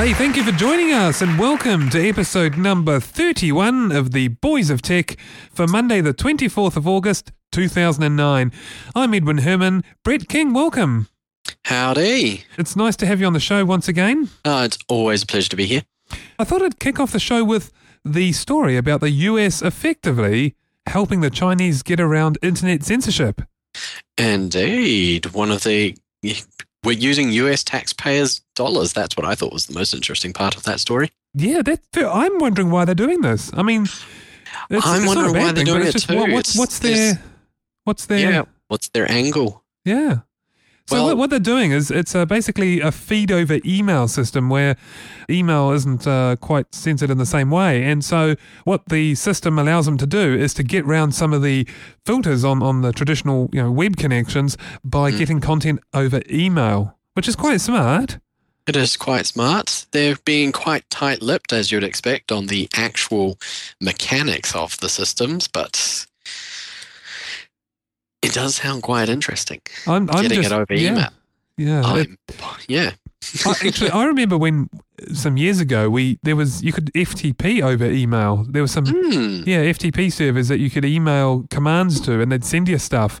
Hey, thank you for joining us and welcome to episode number 31 of the Boys of Tech for Monday, the 24th of August, 2009. I'm Edwin Herman. Brett King, welcome. Howdy. It's nice to have you on the show once again. Oh, it's always a pleasure to be here. I thought I'd kick off the show with the story about the US effectively helping the Chinese get around internet censorship. Indeed. One of the. We're using US taxpayers' dollars. That's what I thought was the most interesting part of that story. Yeah, that, I'm wondering why they're doing this. I mean, it's, I'm it's wondering why they're thing, doing it just, too. what- what's, what's their, what's their, Yeah. What's their angle? Yeah. So Well- what, they're doing is it's uh, basically a feed over email system where email isn't uh, quite censored in the same way, and so what the system allows them to do is to get around some of the filters on on the traditional you know web connections by getting content over email, which is quite smart. It is quite smart. They're being quite tight lipped, as you'd expect, on the actual mechanics of the systems, but it does sound quite interesting. I'm, I'm Getting just, it over yeah, email. Yeah, it- yeah. I, actually, I remember when some years ago we there was you could FTP over email. There was some Hmm. Yeah, FTP servers that you could email commands to, and they'd send you stuff,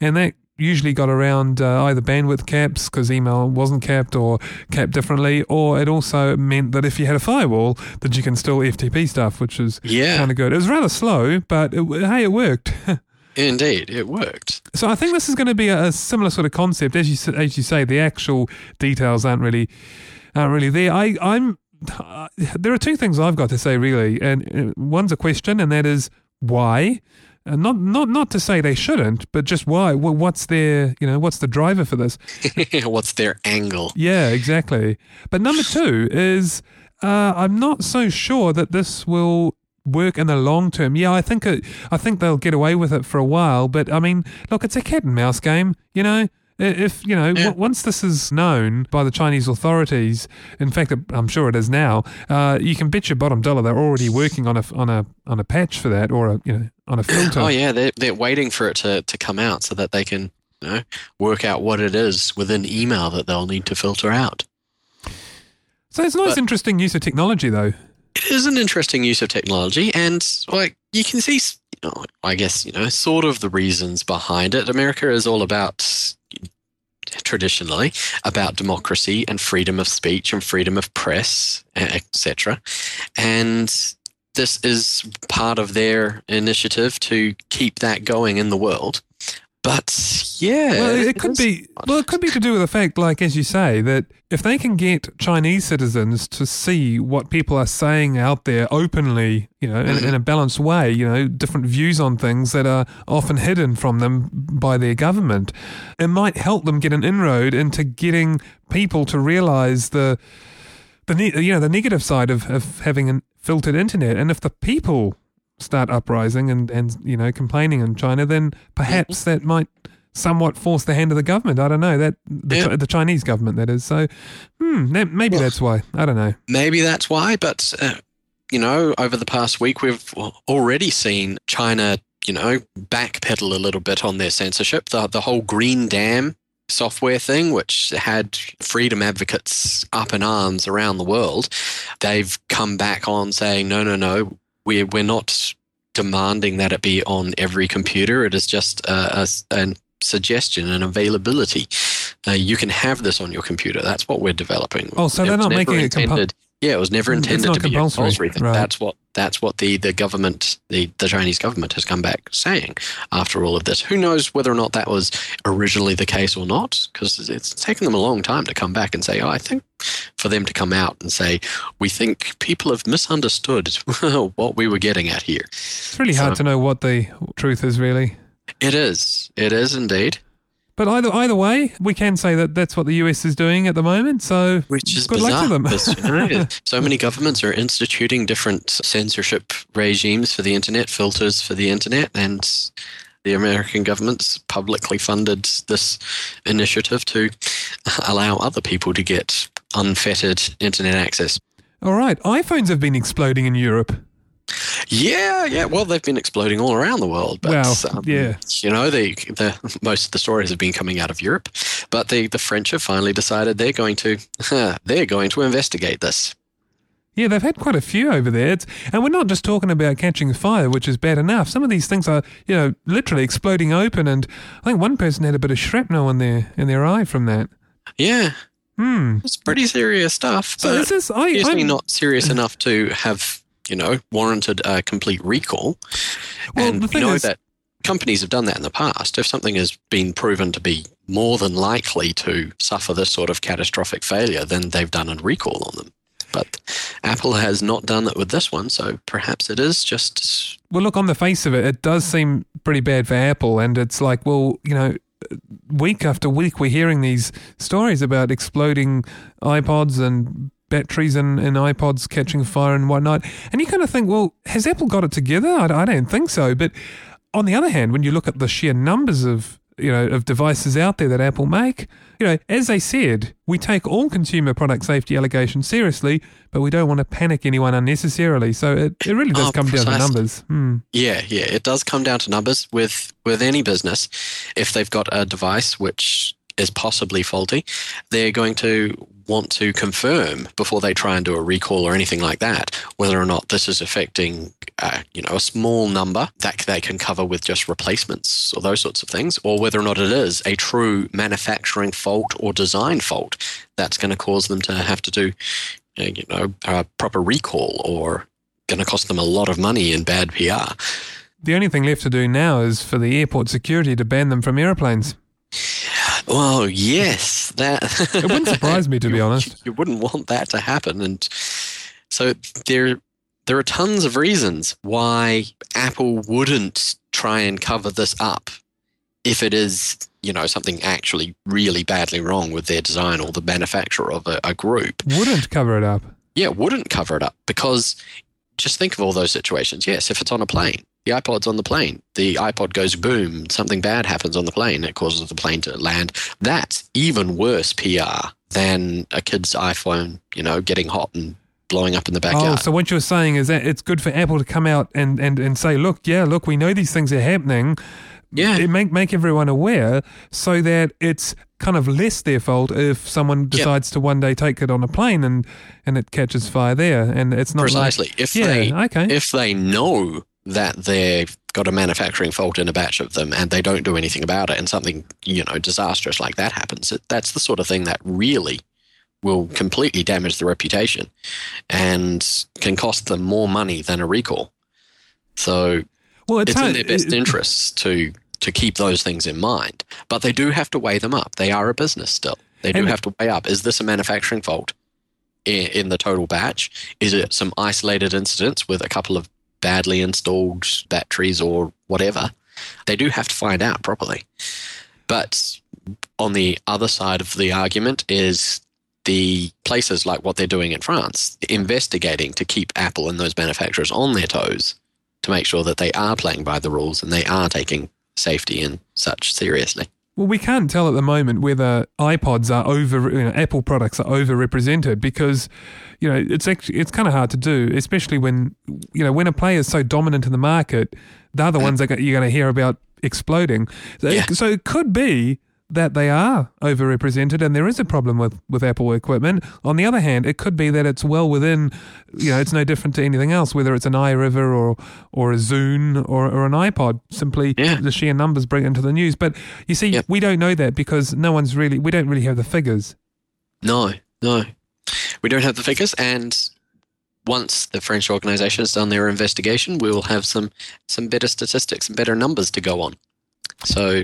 and that usually got around uh, either bandwidth caps because email wasn't capped or capped differently, or it also meant that if you had a firewall, that you can still FTP stuff, which is Yeah. kind of good. It was rather slow, but it, hey, it worked. Indeed, it worked. so I think this is going to be a, a similar sort of concept, as you as you say. The actual details aren't really aren't really there. I I'm uh, there are two things I've got to say really, and uh, one's a question, and that is why. And not not not to say they shouldn't, but just why? What's their you know what's the driver for this? What's their angle? Yeah, exactly. But number two is uh, I'm not so sure that this will work in the long term. Yeah, I think it, I think they'll get away with it for a while. But I mean, look, it's a cat and mouse game. You know, if you know Yeah. w- once this is known by the Chinese authorities, in fact, I'm sure it is now. Uh, you can bet your bottom dollar they're already working on a on a on a patch for that or a you know on a filter. Oh yeah, they're they're waiting for it to, to come out so that they can you know work out what it is within email that they'll need to filter out. So it's a nice, But- interesting use of technology, though. It is an interesting use of technology, and like you can see, you know, I guess you know, sort of the reasons behind it. America is all about traditionally about democracy and freedom of speech and freedom of press, etc. And this is part of their initiative to keep that going in the world. But yeah, Well, it could be. odd. Well, it could be to do with the fact, like as you say, that if they can get Chinese citizens to see what people are saying out there openly, you know, in, in a balanced way, you know, different views on things that are often hidden from them by their government, it might help them get an inroad into getting people to realize the the ne- you know the negative side of, of having a filtered internet, and if the people start uprising and, and you know complaining in China, then perhaps that might somewhat force the hand of the government. I don't know that the, Yeah. The Chinese government that is. So, hmm, maybe Well- that's why. I don't know. Maybe that's why, but uh, you know, over the past week, we've already seen China, you know, backpedal a little bit on their censorship. The the whole Green Dam software thing, which had freedom advocates up in arms around the world, they've come back on saying, no, no, no, we're we're not demanding that it be on every computer. It is just a, a, a suggestion and availability. Uh, you can have this on your computer. That's what we're developing. Oh, so It they're not making it compul- intended. yeah, it was never Mm, intended to be compulsory, compulsory right. That's what that's what the, the government, the, the Chinese government, has come back saying after all of this. Who knows whether or not that was originally the case or not? Because it's taken them a long time to come back and say, oh, I think for them to come out and say, we think people have misunderstood what we were getting at here. It's really hard to know what the truth is really. It is. It is indeed. But either either way, we can say that that's what the US is doing at the moment. So Which is good bizarre. luck to them. because, you know, so many governments are instituting different censorship regimes for the internet, filters for the internet, and the American government's publicly funded this initiative to allow other people to get unfettered internet access. All right, iPhones have been exploding in Europe. Yeah, yeah. Well, they've been exploding all around the world, but Well, um, yeah. you know, the the most of the stories have been coming out of Europe, but the the French have finally decided they're going to they're going to investigate this. Yeah, they've had quite a few over there. It's, and we're not just talking about catching fire, which is bad enough. Some of these things are, you know, literally exploding open. And I think one person had a bit of shrapnel in their in their eye from that. Yeah, Hmm. it's pretty serious stuff, So but is this? I, usually I'm- not serious enough to have you know warranted a complete recall. Well, and the we know is- that companies have done that in the past. If something has been proven to be more than likely to suffer this sort of catastrophic failure, then they've done a recall on them. But Apple has not done that with this one, so perhaps it is just Well, look on the face of it, it does seem pretty bad for Apple, and it's like, well, you know, week after week we're hearing these stories about exploding iPods and batteries and, in iPods catching fire and whatnot, and you kind of think, well, has Apple got it together? I, I don't think so. But on the other hand, when you look at the sheer numbers of you know of devices out there that Apple make, you know, as they said, we take all consumer product safety allegations seriously, but we don't want to panic anyone unnecessarily. So it, it really does Oh, come down to numbers. Hmm. Yeah, yeah, it does come down to numbers with with any business. If they've got a device which is possibly faulty, they're going to want to confirm before they try and do a recall or anything like that whether or not this is affecting uh, you know a small number that they can cover with just replacements or those sorts of things or whether or not it is a true manufacturing fault or design fault that's going to cause them to have to do uh, you know a proper recall or going to cost them a lot of money in bad PR. The only thing left to do now is for the airport security to ban them from airplanes. Well, yes, that It wouldn't surprise me, to be honest. You wouldn't want that to happen, and so there there are tons of reasons why Apple wouldn't try and cover this up if it is you know something actually really badly wrong with their design or the manufacturer of a, a group. Wouldn't cover it up. Yeah, wouldn't cover it up because just think of all those situations. Yes, if it's on a plane, the iPod's on the plane, the iPod goes boom, something bad happens on the plane, it causes the plane to land. That's even worse PR than a kid's iPhone, you know, getting hot and blowing up in the Oh, backyard. so what you're saying is that it's good for Apple to come out and, and, and say, look, yeah, look, we know these things are happening. yeah. It make make everyone aware so that it's kind of less their fault if someone decides to one day take it on a plane and, and it catches fire there and it's not like- Precisely. if yeah, they okay. if they know that they've got a manufacturing fault in a batch of them and they don't do anything about it and something you know disastrous like that happens that's the sort of thing that really will completely damage the reputation and can cost them more money than a recall. So well, it's, it's in their best it- interests to to keep those things in mind but they do have to weigh them up. They are a business still. They do have to weigh up is this a manufacturing fault in, in the total batch? Is it some isolated incidents with a couple of badly installed batteries or whatever they do have to find out properly but on the other side of the argument is the places like what they're doing in France, investigating to keep Apple and those manufacturers on their toes to make sure that they are playing by the rules and they are taking safety and such seriously. Well, we can't tell at the moment whether iPods are over, you know, Apple products are overrepresented because, you know, it's actually it's kind of hard to do, especially when, you know, when a player is so dominant in the market, they're the mm. ones that you're going to hear about exploding. So, Yeah. so it could be that they are overrepresented and there is a problem with, with Apple equipment. On the other hand, it could be that it's well within, you know, it's no different to anything else, whether it's an iRiver or or a Zune or, or an iPod. Simply Yeah. the sheer numbers bring it into the news. But you see, Yep. we don't know that because no one's really, we don't really have the figures. No, no. We don't have the figures and once the French organization has done their investigation, we will have some some better statistics and better numbers to go on. So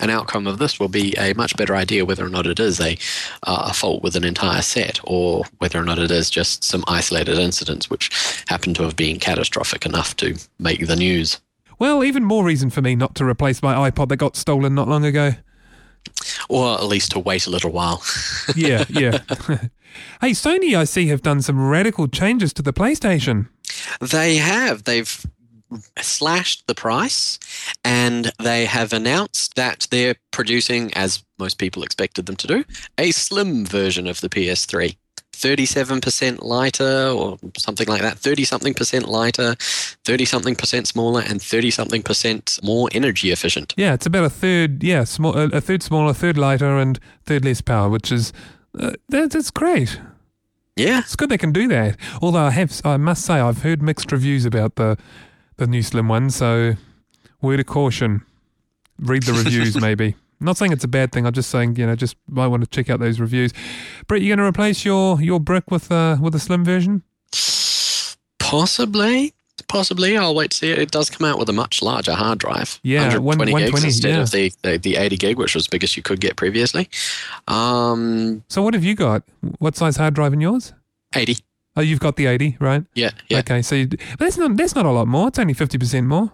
an outcome of this will be a much better idea whether or not it is a, uh, a fault with an entire set or whether or not it is just some isolated incidents which happen to have been catastrophic enough to make the news. Well, even more reason for me not to replace my iPod that got stolen not long ago. Or at least to wait a little while. yeah, yeah. hey, Sony, I see, have done some radical changes to the PlayStation. They have. They've slashed the price and they have announced that they're producing, as most people expected them to do, a slim version of the PS3. 37% lighter or something like that 30 something percent lighter 30 something percent smaller and 30 something percent more energy efficient Yeah, it's about a third, yeah, small, a third smaller, third lighter, and third less power, which is uh, that, that's great. yeah It's good they can do that. Although I have, I must say, I've heard mixed reviews about the the new slim one. So, word of caution: read the reviews, maybe. Not saying it's a bad thing. I'm just saying, you know, just might want to check out those reviews. Brett, you going to replace your your brick with uh, with a slim version? Possibly. Possibly. I'll wait to see it. It does come out with a much larger hard drive. Yeah, one- 120 gigs instead yeah. of the, the, the 80 gig, which was the biggest you could get previously. Um, So, what have you got? What size hard drive in yours? 80. Oh, you've got the 80, right? Yeah, yeah. Okay, so you, but that's not that's not a lot more. It's only 50% more.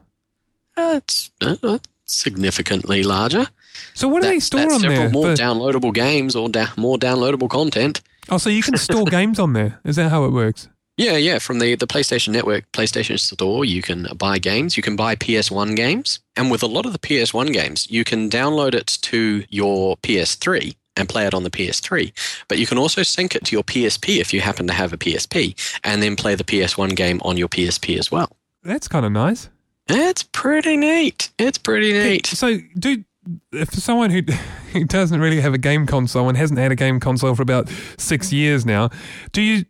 Uh, it's uh, significantly larger. So, what do they store on several there? more downloadable games or da- more downloadable content. oh, so you can store games on there. Is that how it works? Yeah, yeah. From the, the PlayStation Network, PlayStation Store, you can buy games. You can buy PS1 games. And with a lot of the PS1 games, you can download it to your PS3 and play it on the PS3. But you can also sync it to your PSP if you happen to have a PSP and then play the PS1 game on your PSP as well. That's kind of nice. It's pretty neat. It's pretty neat. So, do if someone who who doesn't really have a game console and hasn't had a game console for about six years now, do you?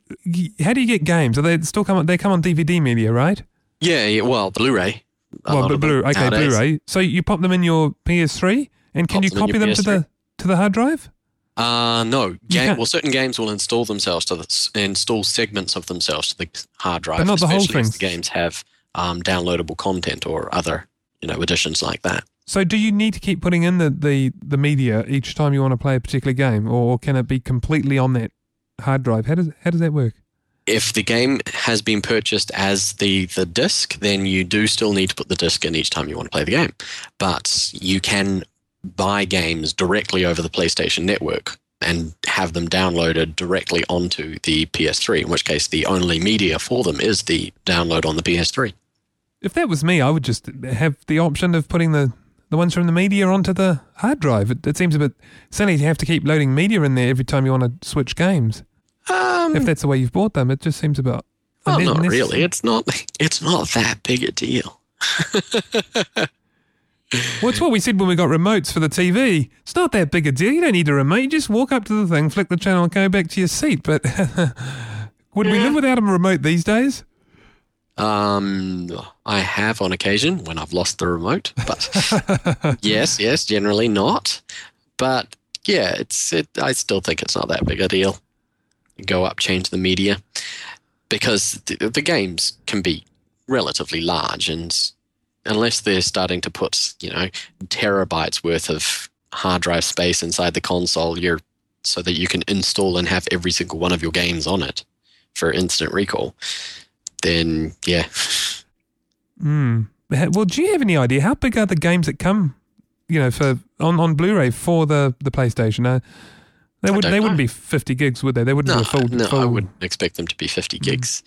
How do you get games? Are they still come? on They come on DVD media, right? Yeah, yeah well, Blu-ray. Well, but Blu. Okay, nowadays. Blu-ray. So you pop them in your PS3, and can Pop you them copy them to the to the hard drive? Uh, no. Game, well, certain games will install themselves to the, install segments of themselves to the hard drive. But not the whole thing. The games have um, downloadable content or other, you know, additions like that. So do you need to keep putting in the, the, the media each time you want to play a particular game, or can it be completely on that hard drive? How does how does that work? If the game has been purchased as the the disc, then you do still need to put the disc in each time you want to play the game. But you can buy games directly over the PlayStation Network and have them downloaded directly onto the PS3. In which case, the only media for them is the download on the PS3. If that was me, I would just have the option of putting the, the ones from the media onto the hard drive. It, it seems a bit silly to have to keep loading media in there every time you want to switch games. Um, If that's the way you've bought them, it just seems about. Well, not really. It's not. It's not that big a deal. Well, it's what we said when we got remotes for the TV. It's not that big a deal. You don't need a remote. You just walk up to the thing, flick the channel, and go back to your seat. But would we live without a remote these days? Um, I have on occasion when I've lost the remote, but yes, yes, generally not. But yeah, it's it. I still think it's not that big a deal. Go up, change the media, because the, the games can be relatively large, and unless they're starting to put you know terabytes worth of hard drive space inside the console, you're so that you can install and have every single one of your games on it for instant recall. Then yeah, Hmm. Well, do you have any idea how big are the games that come, you know, for on, on Blu-ray for the the PlayStation? Uh, they would they wouldn't be fifty gigs, would they? They wouldn't no, be a full. no, full I wouldn't expect them to be 50 gigs.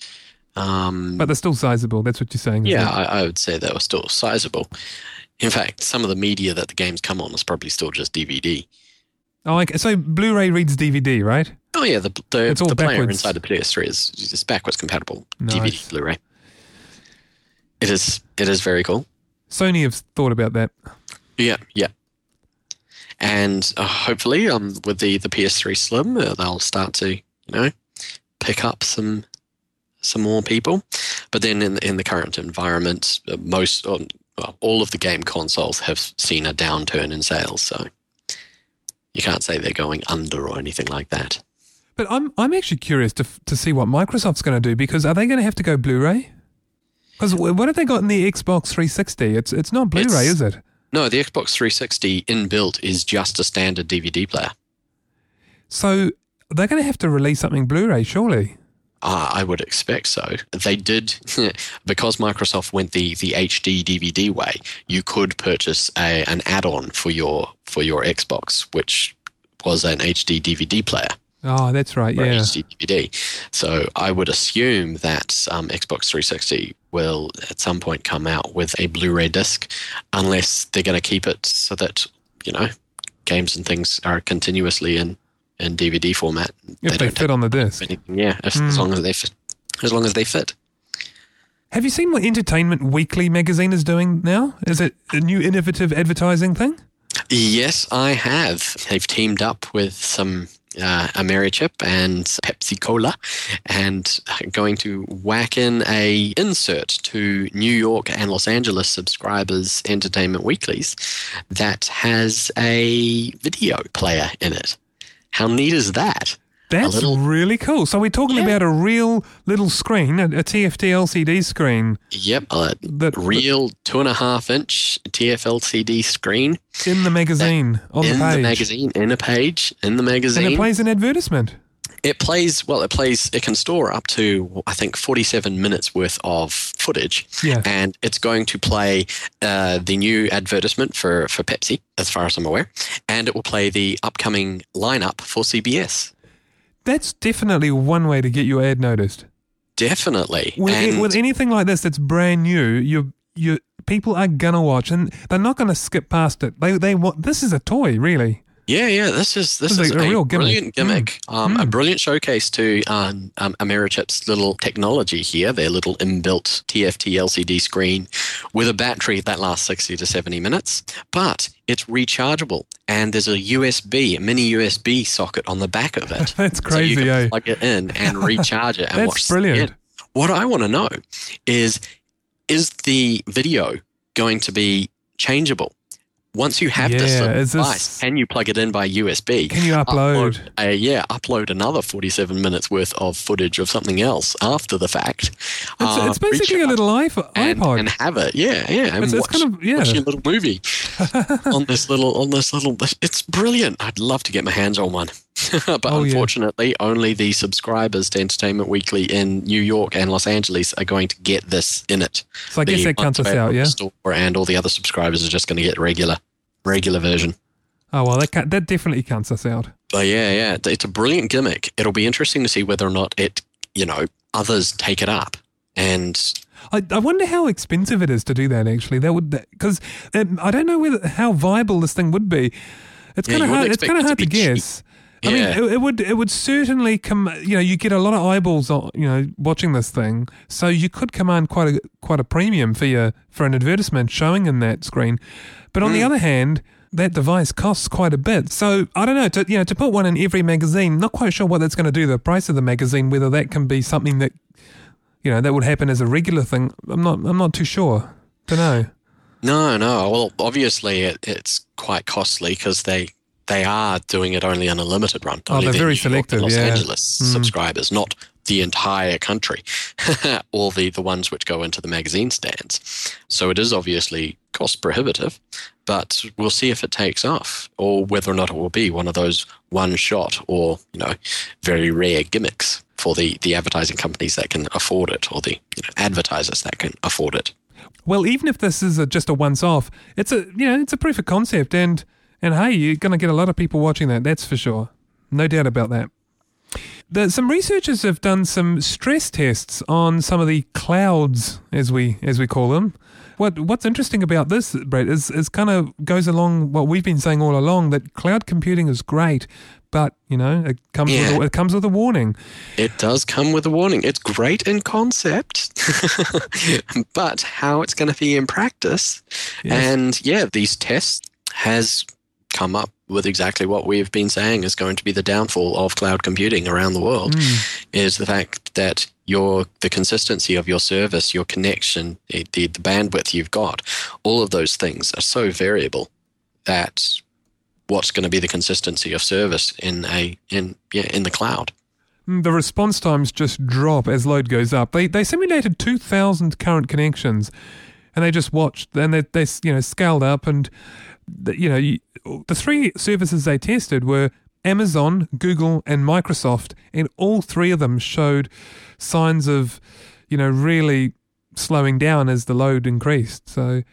Um, But they're still sizable. That's what you're saying. yeah. I, I would say they were still sizable. In fact, some of the media that the games come on is probably still just DVD. Oh, okay. So Blu-ray reads DVD, right? Oh yeah, the the, the player inside the PS3 is is backwards compatible Nice. DVD Blu-ray. It is it is very cool. Sony have thought about that. Yeah, yeah. And uh, hopefully, um, with the, the PS3 Slim, uh, they'll start to you know pick up some some more people. But then in in the current environment, uh, most um, well, all of the game consoles have seen a downturn in sales, so you can't say they're going under or anything like that. But I'm I'm actually curious to to see what Microsoft's going to do because are they going to have to go Blu-ray? Because what have they got in the Xbox 360? It's it's not Blu-ray, It's- is it? No, the Xbox 360 inbuilt is just a standard DVD player. So they're going to have to release something Blu-ray, surely. Uh, I would expect so. They did because Microsoft went the, the HD DVD way. You could purchase a, an add-on for your for your Xbox, which was an HD DVD player. Oh, that's right. Yeah. HD DVD. So I would assume that um, Xbox 360 will at some point come out with a Blu-ray disc, unless they're going to keep it so that you know games and things are continuously in in DVD format. If they don't fit on the disc. anything, yeah, if, Hmm. as long as they fit, as long as they fit. Have you seen what Entertainment Weekly magazine is doing now? Is it a new innovative advertising thing? Yes, I have. They've teamed up with some uh, Americhip and Pepsi Cola, and going to whack in a insert to New York and Los Angeles subscribers' Entertainment Weeklies that has a video player in it. How neat is that? That's little- really cool. So we're talking Yeah. about a real little screen, a, a TFT LCD screen Yep, a that real two and a half inch TFLCD screen in the magazine on in the page, In the magazine, in a page, in the magazine. and it plays an advertisement. It plays well. It plays. It can store up to I think forty-seven minutes worth of footage, Yeah. and it's going to play uh, the new advertisement for for Pepsi, as far as I'm aware, and it will play the upcoming lineup for CBS. That's definitely one way to get your ad noticed. Definitely, With, and with anything like this that's brand new, you you people are gonna watch, and they're not gonna skip past it. They they want this is a toy, really. Yeah, yeah. This is this, This is a a, real gimmick. brilliant gimmick. Um, A Mm. brilliant showcase to um, um, Americhip's little technology here. Their little inbuilt TFT LCD screen with a battery that lasts 60 to 70 minutes, but it's rechargeable. And there's a USB, a mini USB socket on the back of it. That's so you can eh? plug it in and recharge it and That's brilliant. it. What I want to know is, is the video going to be changeable? Once you have this Yeah, this- device, can you plug it in by USB? Can you upload? uh, yeah, upload another 47 minutes worth of footage of something else after the fact. It's, Uh, it's basically a little iPod. and, and have it. Yeah, yeah. And It's- it's kind of- yeah. watch your little movie on this little on this little. It's brilliant. I'd love to get my hands on one, but Oh, yeah. unfortunately, only the subscribers to Entertainment Weekly in New York and Los Angeles are going to get this in it. so I guess The that counts us out, yeah. Store and all the other subscribers are just going to get regular, regular version. Oh well, that ca- that definitely counts us out. But yeah, yeah, it's- a brilliant gimmick. It'll be interesting to see whether or not it, you know, others take it up. And I, I wonder how expensive it is to do that. Actually, that would because um, I don't know whether how viable this thing would be. It's Yeah, kind of hard. It's kind of it to hard to, cheap. guess. I mean, it, it would it would certainly come. You know, you get a lot of eyeballs on you know watching this thing, so you could command quite a quite a premium for your for an advertisement showing in that screen. But on the Mm. other hand, that device costs quite a bit. So I don't know. To you know, to put one in every magazine, not quite sure what that's going to do the price of the magazine. Whether that can be something that you know that would happen as a regular thing. I'm not. I'm not too sure. Don't know. no, no, well, obviously it, it's quite costly because they they are doing it only on a limited run. Oh, they're the very New York and selective, Los yeah. Angeles Mm. subscribers, not the entire country, or the the ones which go into the magazine stands. So it is obviously cost prohibitive, but we'll see if it takes off, or whether or not it will be one of those one shot or you know very rare gimmicks for the the advertising companies that can afford it, or the you know, advertisers that can afford it. Well, even if this is a, just a once off, it's a you know it's a proof of concept, and and hey, you're going to get a lot of people watching that. That's for sure, no doubt about that. The, some researchers have done some stress tests on some of the clouds, as we as we call them. What what's interesting about this, Brett, is is kind of goes along what we've been saying all along that cloud computing is great, but you know it comes with a, it comes with a warning. It does come with a warning. It's great in concept, but how it's going to be in practice. Yes. And yeah, these tests has come up with exactly what we've been saying is going to be the downfall of cloud computing around the world Mm. is the fact that your the consistency of your service, your connection, the, the, bandwidth you've got, all of those things are so variable that what's going to be the consistency of service in a in yeah in the cloud. Mm, The response times just drop as load goes up. They they simulated two thousand current connections, and they just watched and they they you know scaled up and the, you know you, the three services they tested were Amazon, Google, and Microsoft, and all three of them showed signs of you know really slowing down as the load increased. So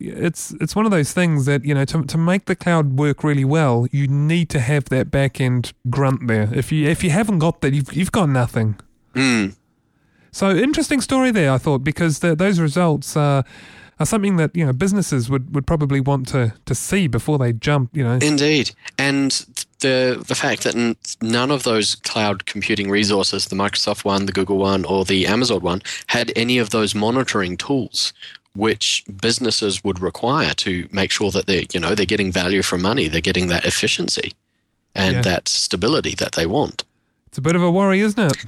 it's it's one of those things that you know to to make the cloud work really well, you need to have that back end grunt there. If you if you haven't got that, you've you've got nothing. Mm. So interesting story there, I thought, because the, those results are, are something that you know businesses would, would probably want to, to see before they jump. You know, Indeed, and the the fact that none of those cloud computing resources, the Microsoft one, the Google one, or the Amazon one, had any of those monitoring tools which businesses would require to make sure that they you know they're getting value for money, they're getting that efficiency and Yeah. that stability that they want. it's a bit of a worry, isn't it?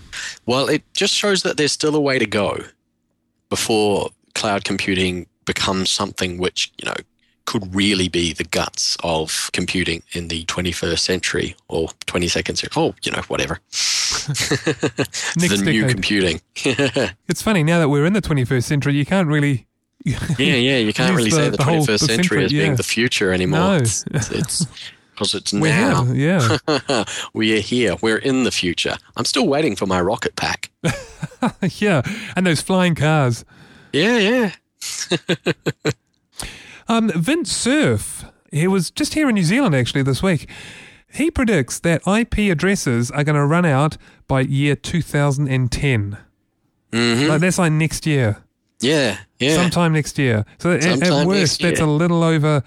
Well, it just shows that there's still a way to go before cloud computing becomes something which, you know, could really be the guts of computing in the 21st century or 22nd century. Oh, you know, whatever. the new computing. It's funny now that we're in the 21st century, you can't really. yeah, yeah, you can't really the- say the, the 21st the century, century, as yeah. being the future anymore. No. It's it's because it's now. yeah, we are here. We're in the future. I'm still waiting for my rocket pack. yeah, and those flying cars. Yeah, yeah. Um, Vince Cerf, he was just here in New Zealand actually this week. He predicts that IP addresses are going to run out by year 2010. hmm Like that's like next year, Yeah, yeah. sometime next year. So at, at worst, that's a little over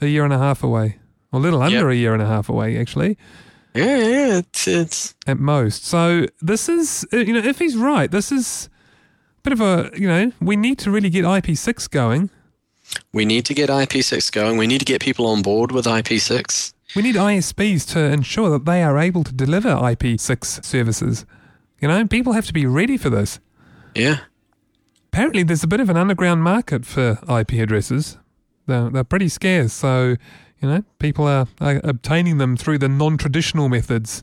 a year and a half away, or a little under Yep. a year and a half away actually. Yeah, yeah, it's, it's at most. So this is, uh, you know, if he's right, this is bit of a, you know, we need to really get IP6 going. we need to get IP6 going. We need to get people on board with IP6. We need ISPs to ensure that they are able to deliver IP6 services. You know, people have to be ready for this. Yeah, Apparently, there's a bit of an underground market for IP addresses. They're, they're pretty scarce, so, you know, people are, are obtaining them through the non traditional methods.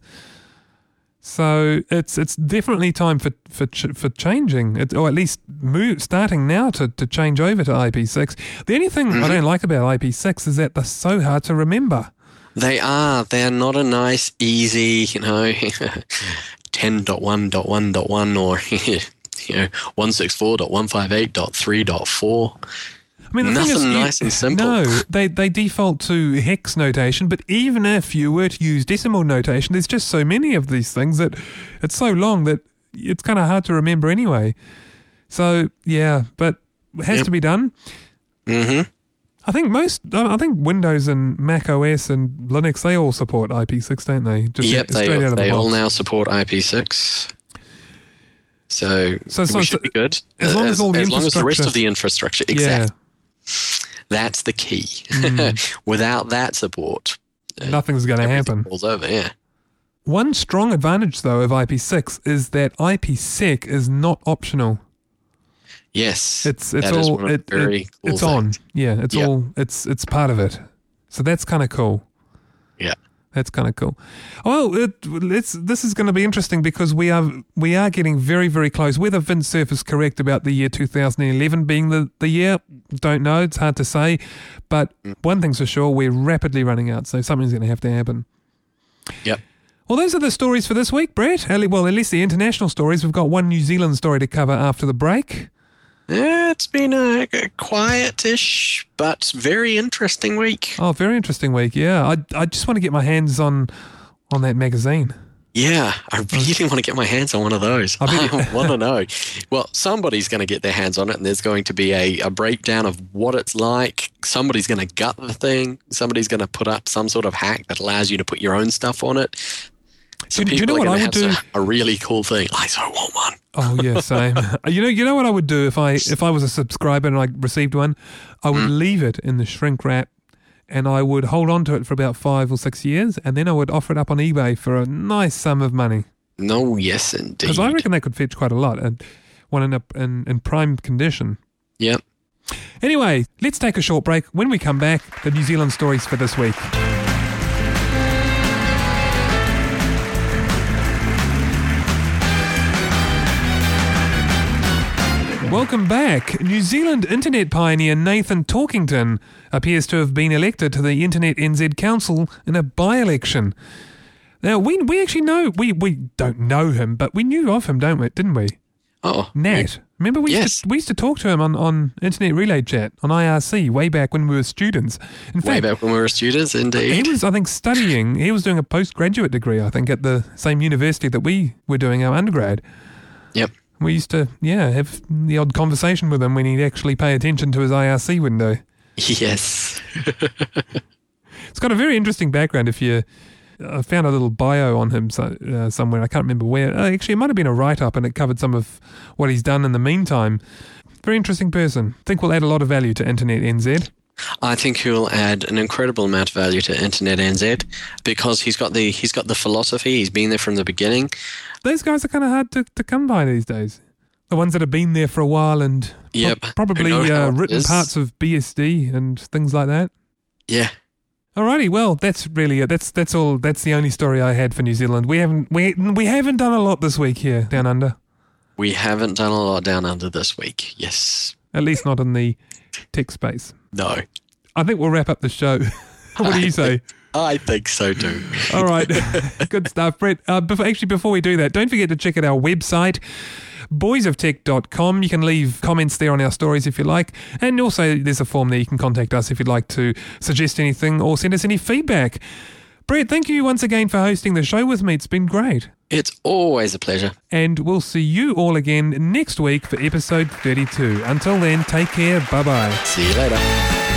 So it's it's definitely time for for ch- for changing, it, or at least move, starting now to, to change over to IP6. The only thing I mm-hmm. don't like about IP6 is that they're so hard to remember. they are. They're not a nice, easy, you know, 10.1.1.1 or, you know, 164.158.3.4. I mean, the thing is, Nothing you- nice and simple. No, they they default to hex notation, but even if you were to use decimal notation, there's just so many of these things that it's so long that it's kind of hard to remember anyway. So yeah, but it has Yep. to be done. hmm I think most, I think Windows and Mac OS and Linux they all support IP6, don't they? Just Yep, they, out of the they all now support IP6. So, So- so- we so should be good. as long as all the as long as the rest of the infrastructure, Yeah, exactly. That's the key. Mm. Without that support, nothing's going to happen. falls over. Yeah. One strong advantage though of IP6 is that IPsec is not optional. Yes. It's it's all it, it- cool it's on. Yeah, it's Yeah. all it's it's part of it. So that's kind of cool. Yeah. That's kind of cool. Well, it, it's this is going to be interesting because we are we are getting very very close. Whether Vince Cerf is correct about the year 2011 being the the year, don't know. It's hard to say. But one thing's for sure, we're rapidly running out. So something's going to have to happen. Yep. Well, those are the stories for this week, Brett. Well, at least the international stories. We've got one New Zealand story to cover after the break. Yeah, it's been a, quietish but very interesting week. Oh, very interesting week. Yeah, I I just want to get my hands on on that magazine. Yeah, I oh. really want to get my hands on one of those. I I, want to know. Well, somebody's going to get their hands on it, and there's going to be a, a breakdown of what it's like. Somebody's going to gut the thing. Somebody's going to put up some sort of hack that allows you to put your own stuff on it. So Do- do you know what I would do? a, a really cool thing. I so want one. Oh yeah, same. you know, you know what I would do if I if I was a subscriber and I received one, I would Hmm. leave it in the shrink wrap, and I would hold on to it for about five or six years, and then I would offer it up on eBay for a nice sum of money No, yes, indeed. because I reckon they could fetch quite a lot and one in a, in in prime condition. Yep. Anyway, let's take a short break. When we come back, the New Zealand stories for this week. Welcome back. New Zealand internet pioneer Nathan Torkington appears to have been elected to the InternetNZ Council in a by election. Now, we, we actually know, we, we don't know him, but we knew of him, don't we? Didn't we? Oh, Nat. Remember, we, Yes. used to, we used to talk to him on, on Internet Relay Chat on IRC way back when we were students. In Way fact, back when we were students, indeed. he was, I think, studying. He was doing a postgraduate degree, I think, at the same university that we were doing our undergrad. Yep. We used to, yeah, have the odd conversation with him when he'd actually pay attention to his IRC window. Yes. It's got a very interesting background. If you, I found a little bio on him so, uh, somewhere. I can't remember where. Uh, actually, it might have been a write-up, and it covered some of what he's done in the meantime. Very interesting person. I think we'll add a lot of value to InternetNZ. I think he'll add an incredible amount of value to InternetNZ because he's got the he's got the philosophy. He's been there from the beginning. Those guys are kind of hard to, to come by these days. The ones that have been there for a while and pro- Yep. probably Who know how uh, written is. parts of BSD and things like that. Yeah. Alrighty, well, that's really it. That's that's all. That's the only story I had for New Zealand. We haven't we we haven't done a lot this week here down under. We haven't done a lot down under this week. Yes. At least not in the tech space. No. I think we'll wrap up the show. what do you say? I think so too. All right, good stuff, Brett. Uh, before, actually, before we do that, don't forget to check out our website. boysoftech.com. You can leave comments there on our stories if you like. And also, there's a form there you can contact us if you'd like to suggest anything or send us any feedback. Brett, thank you once again for hosting the show with me. It's been great. It's always a pleasure. And we'll see you all again next week for episode 32. Until then, take care. Bye bye. See you later.